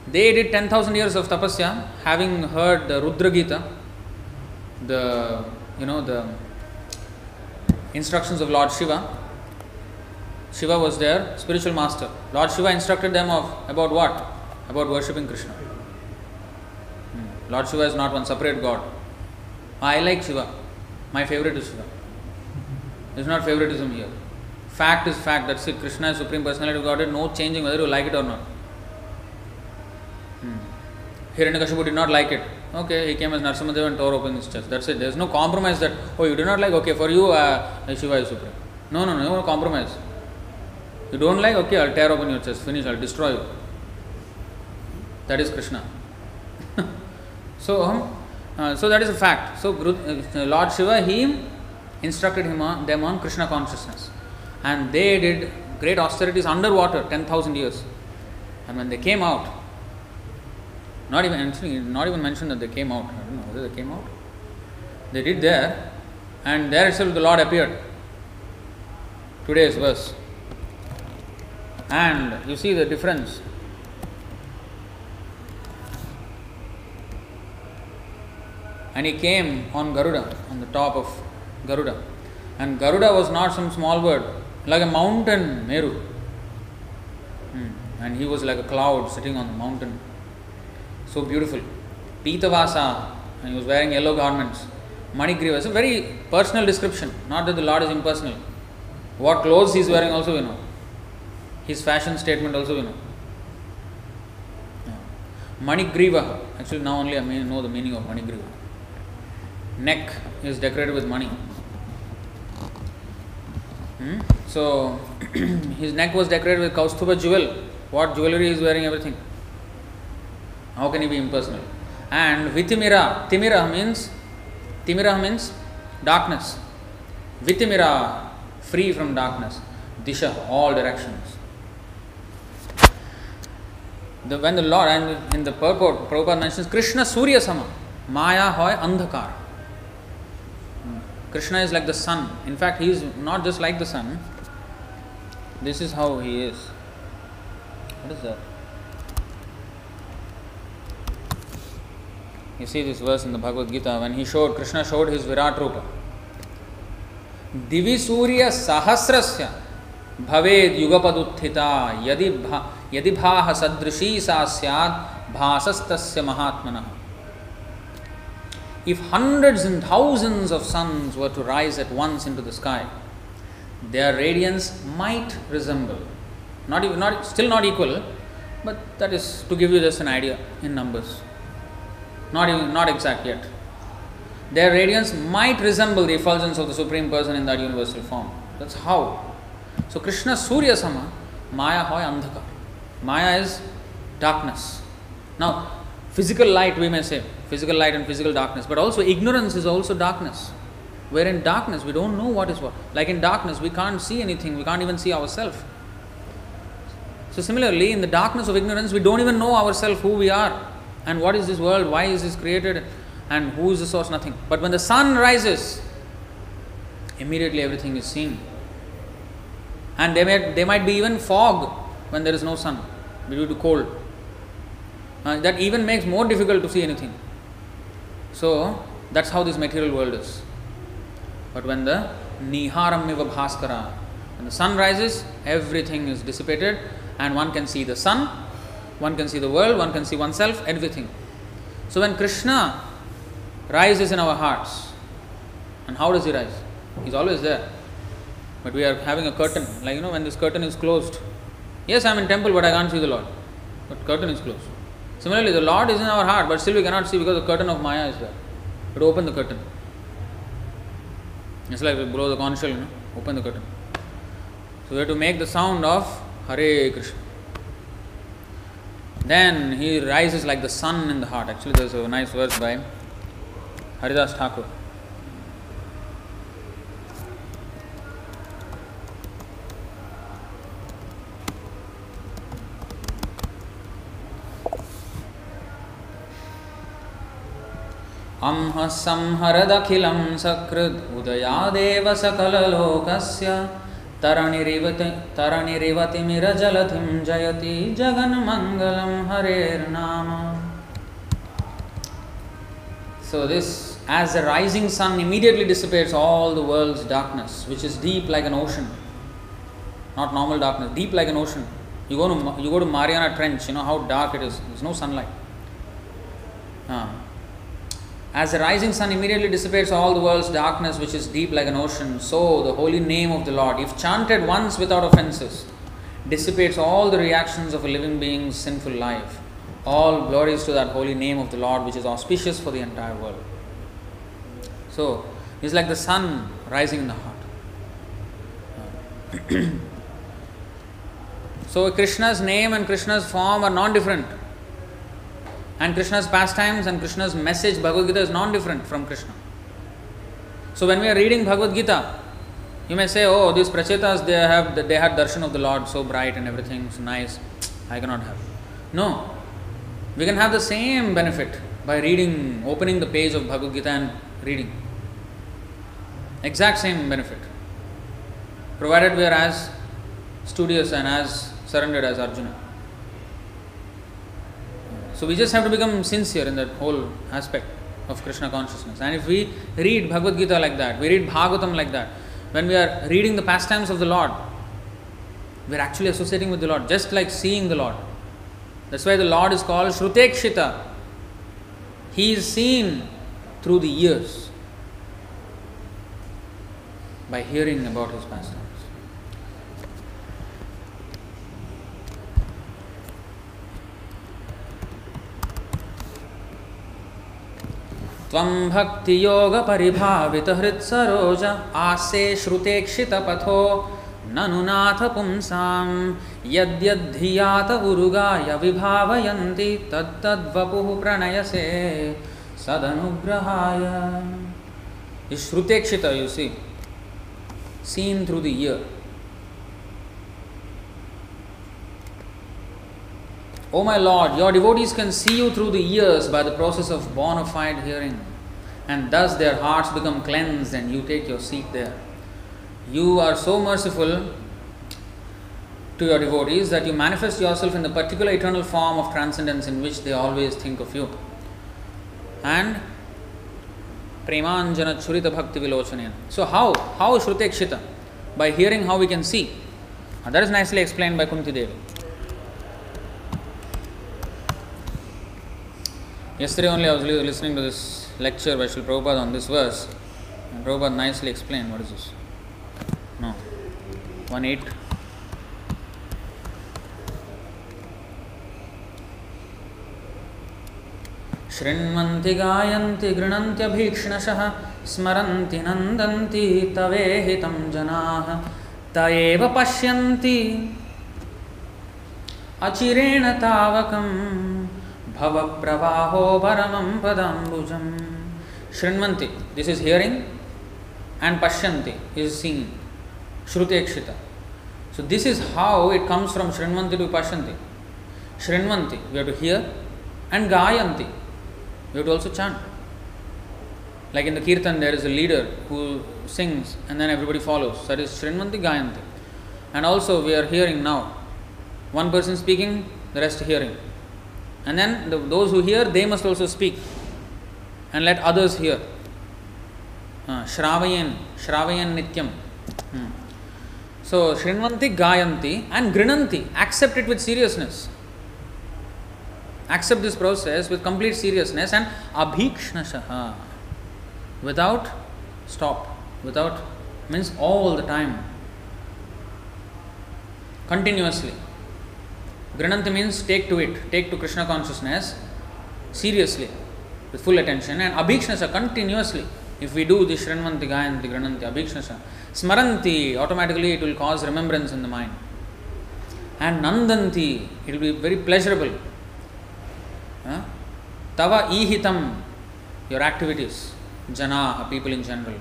they did 10,000 years of tapasya, having heard the Rudra Gita, the, you know, the instructions of Lord Shiva. Shiva was their spiritual master. Lord Shiva instructed them of about what? About worshipping Krishna. Hmm. Lord Shiva is not one separate god. I like Shiva. My favorite is Shiva. There's not favoritism here. Fact is fact. That's it. Krishna is Supreme Personality of Godhead. No changing whether you like it or not. Hmm. Hiranyakashipu did not like it. Okay, he came as Narsimhadev and tore open his chest. That's it. There's no compromise that, oh, you do not like, okay, for you, uh, Shiva is Supreme. No, no, no, no compromise. You don't like, okay, I'll tear open your chest, finish, I'll destroy you. That is Krishna. *laughs* so, uh, so that is a fact. So, uh, Lord Shiva, he instructed him on, them on Krishna consciousness. And they did great austerities underwater, 10,000 years. And when they came out, not even not even mentioned that they came out. I don't know whether they came out. They did there, and there itself the Lord appeared. Today's verse. And you see the difference. And he came on Garuda, on the top of Garuda. And Garuda was not some small bird, like a mountain, Meru. Hmm. And he was like a cloud sitting on the mountain. So beautiful. Pitavasa, and he was wearing yellow garments. Manigriva. It's a very personal description, not that the Lord is impersonal. What clothes he is wearing also we know. His fashion statement also we know. Manigriva. Actually, now only I know the meaning of Manigriva. Neck is decorated with money. Hmm? So, *clears throat* his neck was decorated with Kaustubha jewel. What jewelry is wearing everything. How can he be impersonal? And Vitimira, Timira means Timira means darkness. Vitimira, free from darkness. Disha, all directions. The, when the Lord and in the purport, Prabhupada mentions Krishna Surya Sama, Maya hoy Andhakar. Krishna is like the sun. In fact, he is not just like the sun. This is how he is. What is that? You see this verse in the Bhagavad Gita when he showed, Krishna showed his Virat Rupa. दिवि सूर्य सहस्रस्य भवेद युगपदुत्थिता यदि भा यदि भाह सदृशी सा स्यात् भासस्तस्य महात्मनः If hundreds and thousands of suns were to rise at once into the sky, their radiance might resemble, not even, not still not equal, but that is to give you just an idea in numbers. Not even, not exact yet. Their radiance might resemble the effulgence of the Supreme Person in that universal form. That's how. So Krishna Surya Sama, Maya hoy Andhaka. Maya is darkness. Now, physical light we may say, physical light and physical darkness, but also ignorance is also darkness. Where in darkness we don't know what is what. Like in darkness we can't see anything, we can't even see ourselves. So similarly, in the darkness of ignorance, we don't even know ourselves who we are and what is this world, why is this created, and who is the source, nothing. But when the sun rises, immediately everything is seen. And there, may, there might be even fog when there is no sun due to cold. Uh, that even makes more difficult to see anything. So that's how this material world is. But when the Niharamiva Bhaskara, when the sun rises, everything is dissipated and one can see the sun, one can see the world, one can see oneself, everything. So when Krishna rises in our hearts, and how does he rise? He's always there. But we are having a curtain, like you know, when this curtain is closed. Yes, I'm in temple, but I can't see the Lord. But curtain is closed. Similarly, the Lord is in our heart, but still we cannot see because the curtain of Maya is there. But open the curtain. It's like blow the conch shell, you know, open the curtain. So we have to make the sound of Hare Krishna. Then he rises like the sun in the heart. Actually, there's a nice verse by Haridas Thakur. अंह संहरदखिलं सकृद् उदयादेव सकललोकस्य तरणिरिवति तरणिरिवतिमिरजलधिं जयति जगन्मङ्गलं हरेर्नाम So this, as the rising sun immediately dissipates all the world's darkness, which is deep like an ocean, not normal darkness, deep like an ocean. You go to you go to Mariana Trench, you know how dark it is. There's no sunlight. Uh, as the rising sun immediately dissipates all the world's darkness, which is deep like an ocean, so the holy name of the Lord, if chanted once without offenses, dissipates all the reactions of a living being's sinful life. All glories to that holy name of the Lord, which is auspicious for the entire world. So, it's like the sun rising in the heart. *clears throat* so, Krishna's name and Krishna's form are non different. And Krishna's pastimes and Krishna's message, Bhagavad Gita, is non different from Krishna. So, when we are reading Bhagavad Gita, you may say, Oh, these prachetas, they, have, they had darshan of the Lord so bright and everything, so nice. I cannot have. No, we can have the same benefit by reading, opening the page of Bhagavad Gita and reading. Exact same benefit. Provided we are as studious and as surrendered as Arjuna. So we just have to become sincere in that whole aspect of Krishna consciousness. And if we read Bhagavad Gita like that, we read Bhagavatam like that, when we are reading the pastimes of the Lord, we are actually associating with the Lord, just like seeing the Lord. That's why the Lord is called Shrutekshita. He is seen through the ears by hearing about his pastimes. त्वं भक्तियोगपरिभावितहृत्सरोज आसे श्रुतेक्षितपथो ननु नाथ पुंसां यद्यद्धियात उरुगाय विभावयन्ति तत्तद्वपुः प्रणयसे सदनुग्रहाय you see, seen through the ear. O my Lord, your devotees can see you through the ears by the process of bona fide hearing, and thus their hearts become cleansed and you take your seat there. You are so merciful to your devotees that you manifest yourself in the particular eternal form of transcendence in which they always think of you. And Premanjana Churita Bhakti Vilochanen. So, how? How Shrutekshita? By hearing how we can see. And that is nicely explained by Kunti Devi. Yesterday only I was listening to this lecture by Srila Prabhupada on this verse. And Prabhupada nicely explained what is this. No. 1 8. शृण्वन्ति गायन्ति गृणन्त्यभीक्ष्णशः स्मरन्ति नन्दन्ति तवेहितं जनाः त एव पश्यन्ति अचिरेण तावकं भवप्रवाहो परमं पदाम्बुजं Shrinvanti, this is hearing, and Pashyanti is seeing. Shruti Ekshita. So this is how it comes from Shrinvanti to Pashyanti. Shrinvanti, we have to hear, and Gayanti, we have to also chant. Like in the Kirtan, there is a leader who sings and then everybody follows. That is Shrinvanti Gayanti. And also, we are hearing now. One person speaking, the rest hearing. And then the, those who hear, they must also speak and let others hear. Uh, Shravayan, Shravayan Nityam. Hmm. So, Shrinvanti Gayanti and Grinanti. Accept it with seriousness. Accept this process with complete seriousness and Abhikshnashaha. Without stop, without means all the time, continuously. Grinanti means take to it, take to Krishna consciousness seriously with full attention and abhikshnasha continuously if we do this Shrinvanti, Gayanti, Grananti, Abhikshasa, Smaranti, automatically it will cause remembrance in the mind. And Nandanti, it will be very pleasurable. Huh? Tava ihitam, your activities, jana, people in general.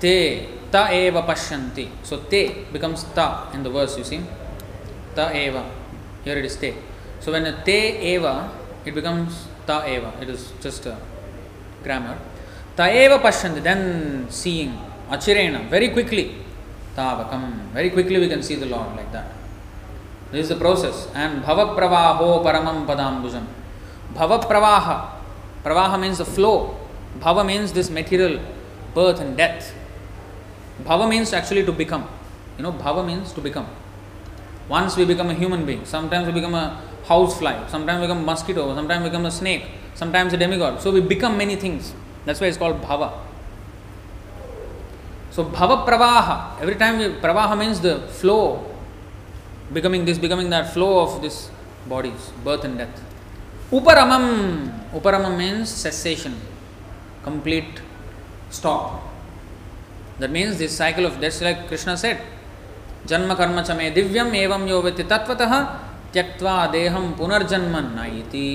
Te, ta eva pashyanti. So te becomes ta in the verse, you see. Ta eva. Here it is te. So when a te eva, it becomes ta eva. It is just a grammar. Taeva Pashyanti, then seeing, Achirena, very quickly. Tavakam. Very quickly we can see the Lord like that. This is the process. And Bhava Pravaho Paramam Padambujam. Bhava Pravaha. Pravaha means the flow. Bhava means this material birth and death. Bhava means actually to become. You know, bhava means to become. Once we become a human being, sometimes we become a house fly sometimes become mosquito sometimes become a snake sometimes a demigod so we become many things that's why is called भव so भव प्रवाह every time प्रवाह means the flow becoming this becoming the flow of this bodies birth and death उपरमम उपरम means cessation complete stop that means this cycle of this like Krishna said जन्म कर्म च मे दिव्यम एवं योग्य व्यक्ति तत्वतः त्यक्त्वा देहम पुनर्जन्म नयति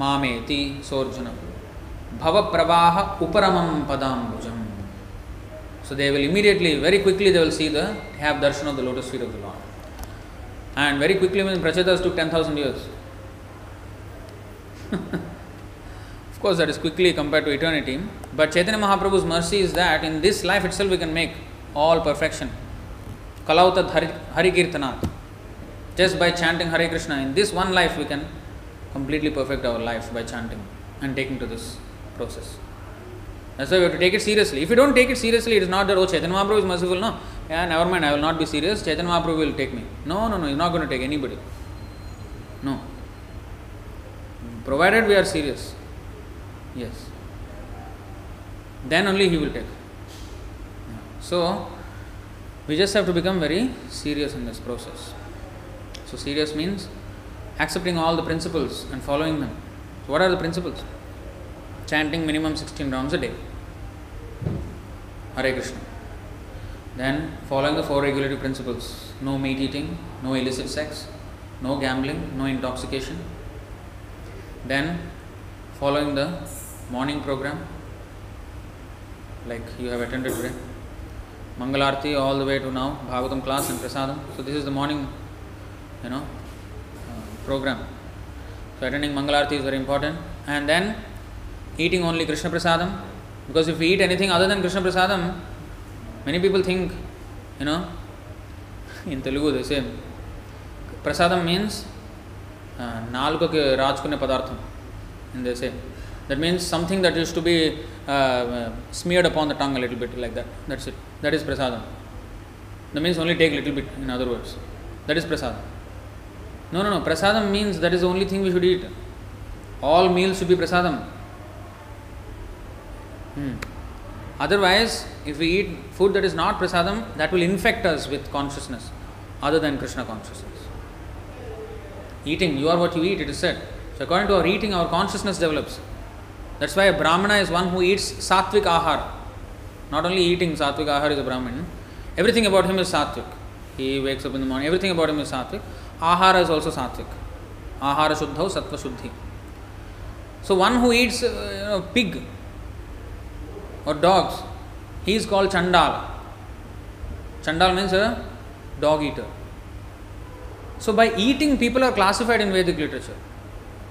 मामेति सोर्जुन भव प्रवाह उपरमम पदाम्बुजम so they will immediately very quickly they will see the have darshan of the lotus feet of the lord and very quickly when prachadas took 10000 years of course that is quickly compared to eternity but chaitanya mahaprabhu's mercy is that in this life itself we can make all perfection Kalautat Hari, Hari. Just by chanting Hare Krishna, in this one life we can completely perfect our life by chanting and taking to this process. That's why we have to take it seriously. If you don't take it seriously, it is not that, oh, Chaitanya Mahaprabhu is merciful. No, yeah, never mind, I will not be serious. Chaitanya Mahaprabhu will take me. No, no, no, he's not going to take anybody. No. Provided we are serious. Yes. Then only he will take. So, we just have to become very serious in this process. So, serious means accepting all the principles and following them. So, what are the principles? Chanting minimum 16 rounds a day. Hare Krishna. Then, following the four regulative principles no meat eating, no illicit sex, no gambling, no intoxication. Then, following the morning program, like you have attended today. Mangalarti all the way to now, Bhagavatam class and Prasadam. So this is the morning, you know, uh, program. So attending Mangalarti is very important. And then eating only Krishna Prasadam. Because if we eat anything other than Krishna Prasadam, many people think, you know, *laughs* in Telugu they say, Prasadam means నాలుకకి రాచుకునే పదార్థం in they say. That means something that used to be uh, smeared upon the tongue a little bit like that. That's it. That is prasadam. That means only take little bit, in other words. That is prasadam. No, no, no. Prasadam means that is the only thing we should eat. All meals should be prasadam. Hmm. Otherwise, if we eat food that is not prasadam, that will infect us with consciousness other than Krishna consciousness. Eating, you are what you eat, it is said. So, according to our eating, our consciousness develops. That's why a Brahmana is one who eats sattvic ahar. Not only eating sattvic ahar is a Brahmin, everything about him is sattvic. He wakes up in the morning, everything about him is sattvic. Ahara is also sattvic. Ahara shuddha, sattva shuddhi. So, one who eats uh, you know, pig or dogs, he is called Chandal. Chandal means a dog eater. So, by eating, people are classified in Vedic literature,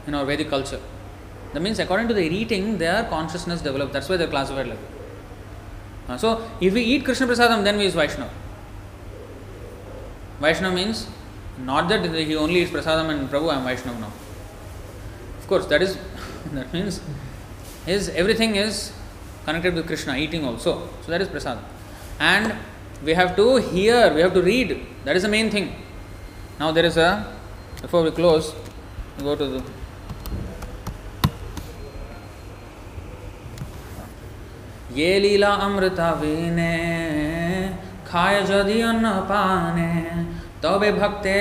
in our Vedic culture. That means, according to their eating, their consciousness develops. That's why they are classified like that. Uh, so, if we eat Krishna Prasadam, then we is Vaishnava. Vaishnava means Not that he only is prasadam and Prabhu, I am Vaishnav now. Of course, that is that means his everything is connected with Krishna, eating also. So that is prasadam. And we have to hear, we have to read. That is the main thing. Now there is a before we close, we go to the ये लीला अमृता वीने खाय जदि अन्न पाने তবে ভক্তে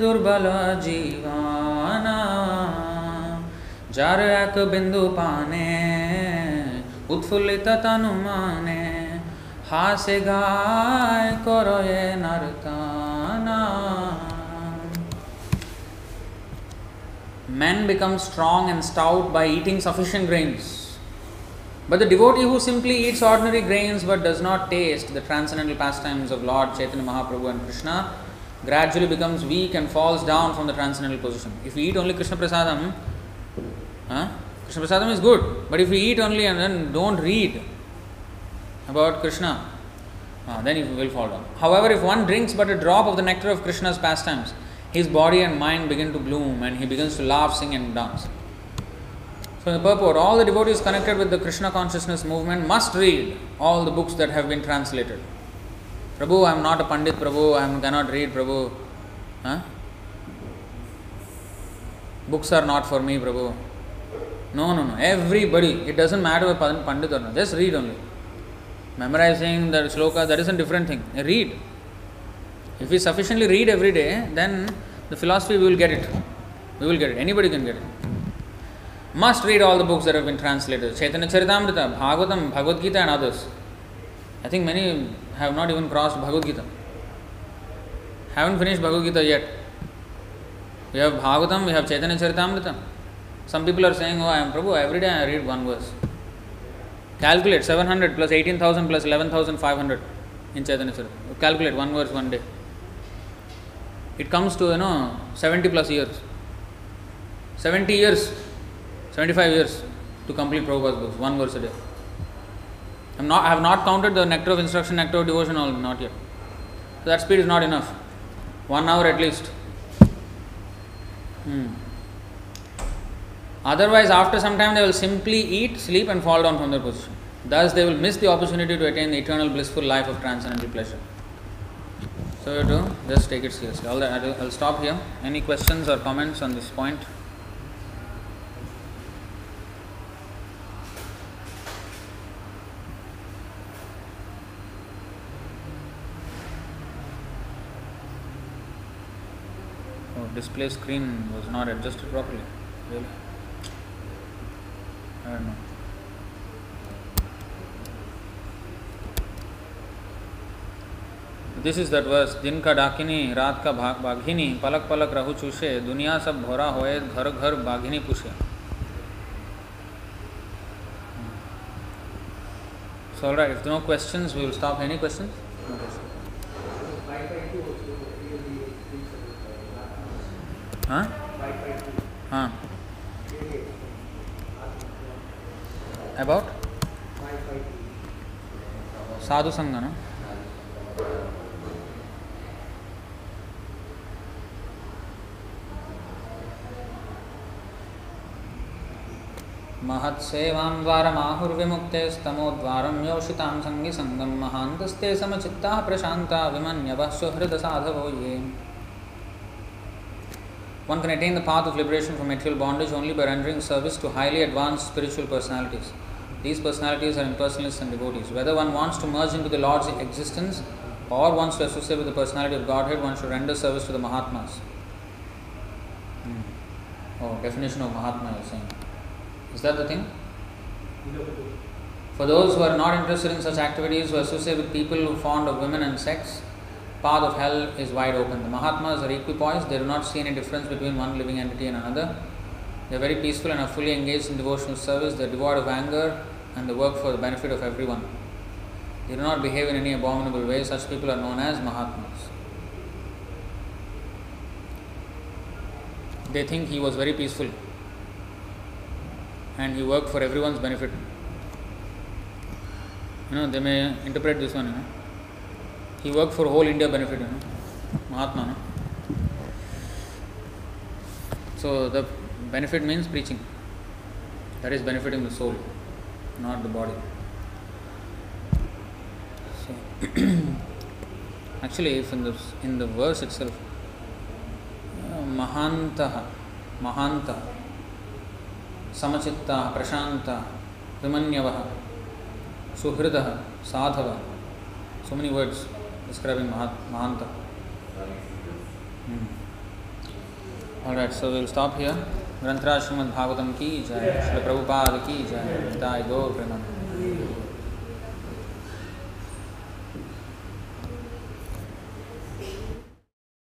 দুর্বল জীবনা যার এক বিন্দু পানে উৎফুল্লিত তনু মানে হাসে গায় করয়ে নর্তনা Men become strong and stout by eating sufficient grains. But the devotee who simply eats ordinary grains but does not taste the transcendental pastimes of Lord Chaitanya Mahaprabhu and Krishna gradually becomes weak and falls down from the transcendental position. If we eat only Krishna Prasadam, huh? Krishna Prasadam is good, but if we eat only and then don't read about Krishna, Ah, then he will fall down. However, if one drinks but a drop of the nectar of Krishna's pastimes, his body and mind begin to bloom and he begins to laugh, sing, and dance. So, the purport, all the devotees connected with the Krishna consciousness movement must read all the books that have been translated. Prabhu, I am not a Pandit, Prabhu, I cannot read, Prabhu. Huh? Books are not for me, Prabhu. No, no, no. Everybody, it doesn't matter if Pandit or not, just read only. Memorizing the sloka, that is a different thing. Read. If we sufficiently read every day, then the philosophy we will get it. We will get it. Anybody can get it. Must read all the books that have been translated. Chaitanya Charitamrita, Bhagavatam, Bhagavad Gita, and others. I think many have not even crossed Bhagavad Gita. Haven't finished Bhagavad Gita yet. We have Bhagavatam, we have Chaitanya Charitamrita. Some people are saying, Oh, I am Prabhu, every day I read one verse. Calculate 700 plus 18,000 plus 11,500 in Chaitanya Charitamrita. Calculate one verse one day. It comes to, you know, 70 plus years. 70 years, 75 years to complete Prabhupada's books, one verse a day. I'm not, I have not counted the nectar of instruction, nectar of devotion, all, not yet. So that speed is not enough. One hour at least. Hmm. Otherwise, after some time, they will simply eat, sleep, and fall down from their position. Thus, they will miss the opportunity to attain the eternal blissful life of transcendental pleasure. So, you just take it seriously. All that, I'll stop here. Any questions or comments on this point? Display screen was not adjusted properly. Really? I don't know. This is that verse दिन का डाकिनी रात का भाग बाघिनी पलक पलक रहु चूसे दुनिया सब भोरा होए घर घर बाघिनी पूछे So, all right, if there are no questions, we will stop. Any questions? No questions. Huh? Huh? About? Sadhu Sangha, no? महत्सेवां द्वारमाहुर्विमुक्तेस्तमोद्वारं योषितां सङ्गिसङ्गं महान्तस्ते समचित्ताः प्रशान्ता विमन्यवः सुहृदसाधवो ये One can attain the path of liberation from material bondage only by rendering service to highly advanced spiritual personalities. These personalities are impersonalists and devotees. Whether one wants to merge into the Lord's existence or wants to associate with the personality of Godhead, one should render service to the Mahatmas. Hmm. Oh, definition of Mahatma you're saying. Is that the thing? For those who are not interested in such activities, who associate with people who are fond of women and sex, path of hell is wide open. The Mahatmas are equipoised, they do not see any difference between one living entity and another. They are very peaceful and are fully engaged in devotional service, they are devoid of anger and they work for the benefit of everyone. They do not behave in any abominable way, such people are known as Mahatmas. They think he was very peaceful and he worked for everyone's benefit. You know, they may interpret this one, you know. He work for whole India benefit है ना महात्मा ना so the benefit means preaching that is benefiting the soul not the body so actually if in the in the verse itself mahantaha mahanta samachittaa prashanta vimanyavah suhridah sadhava so many words describing mahanta hmm. all right so we'll stop here ग्रंथराज Shrimad Bhagavatam की जय श्री प्रभुपाद की जय गो प्रेमानंद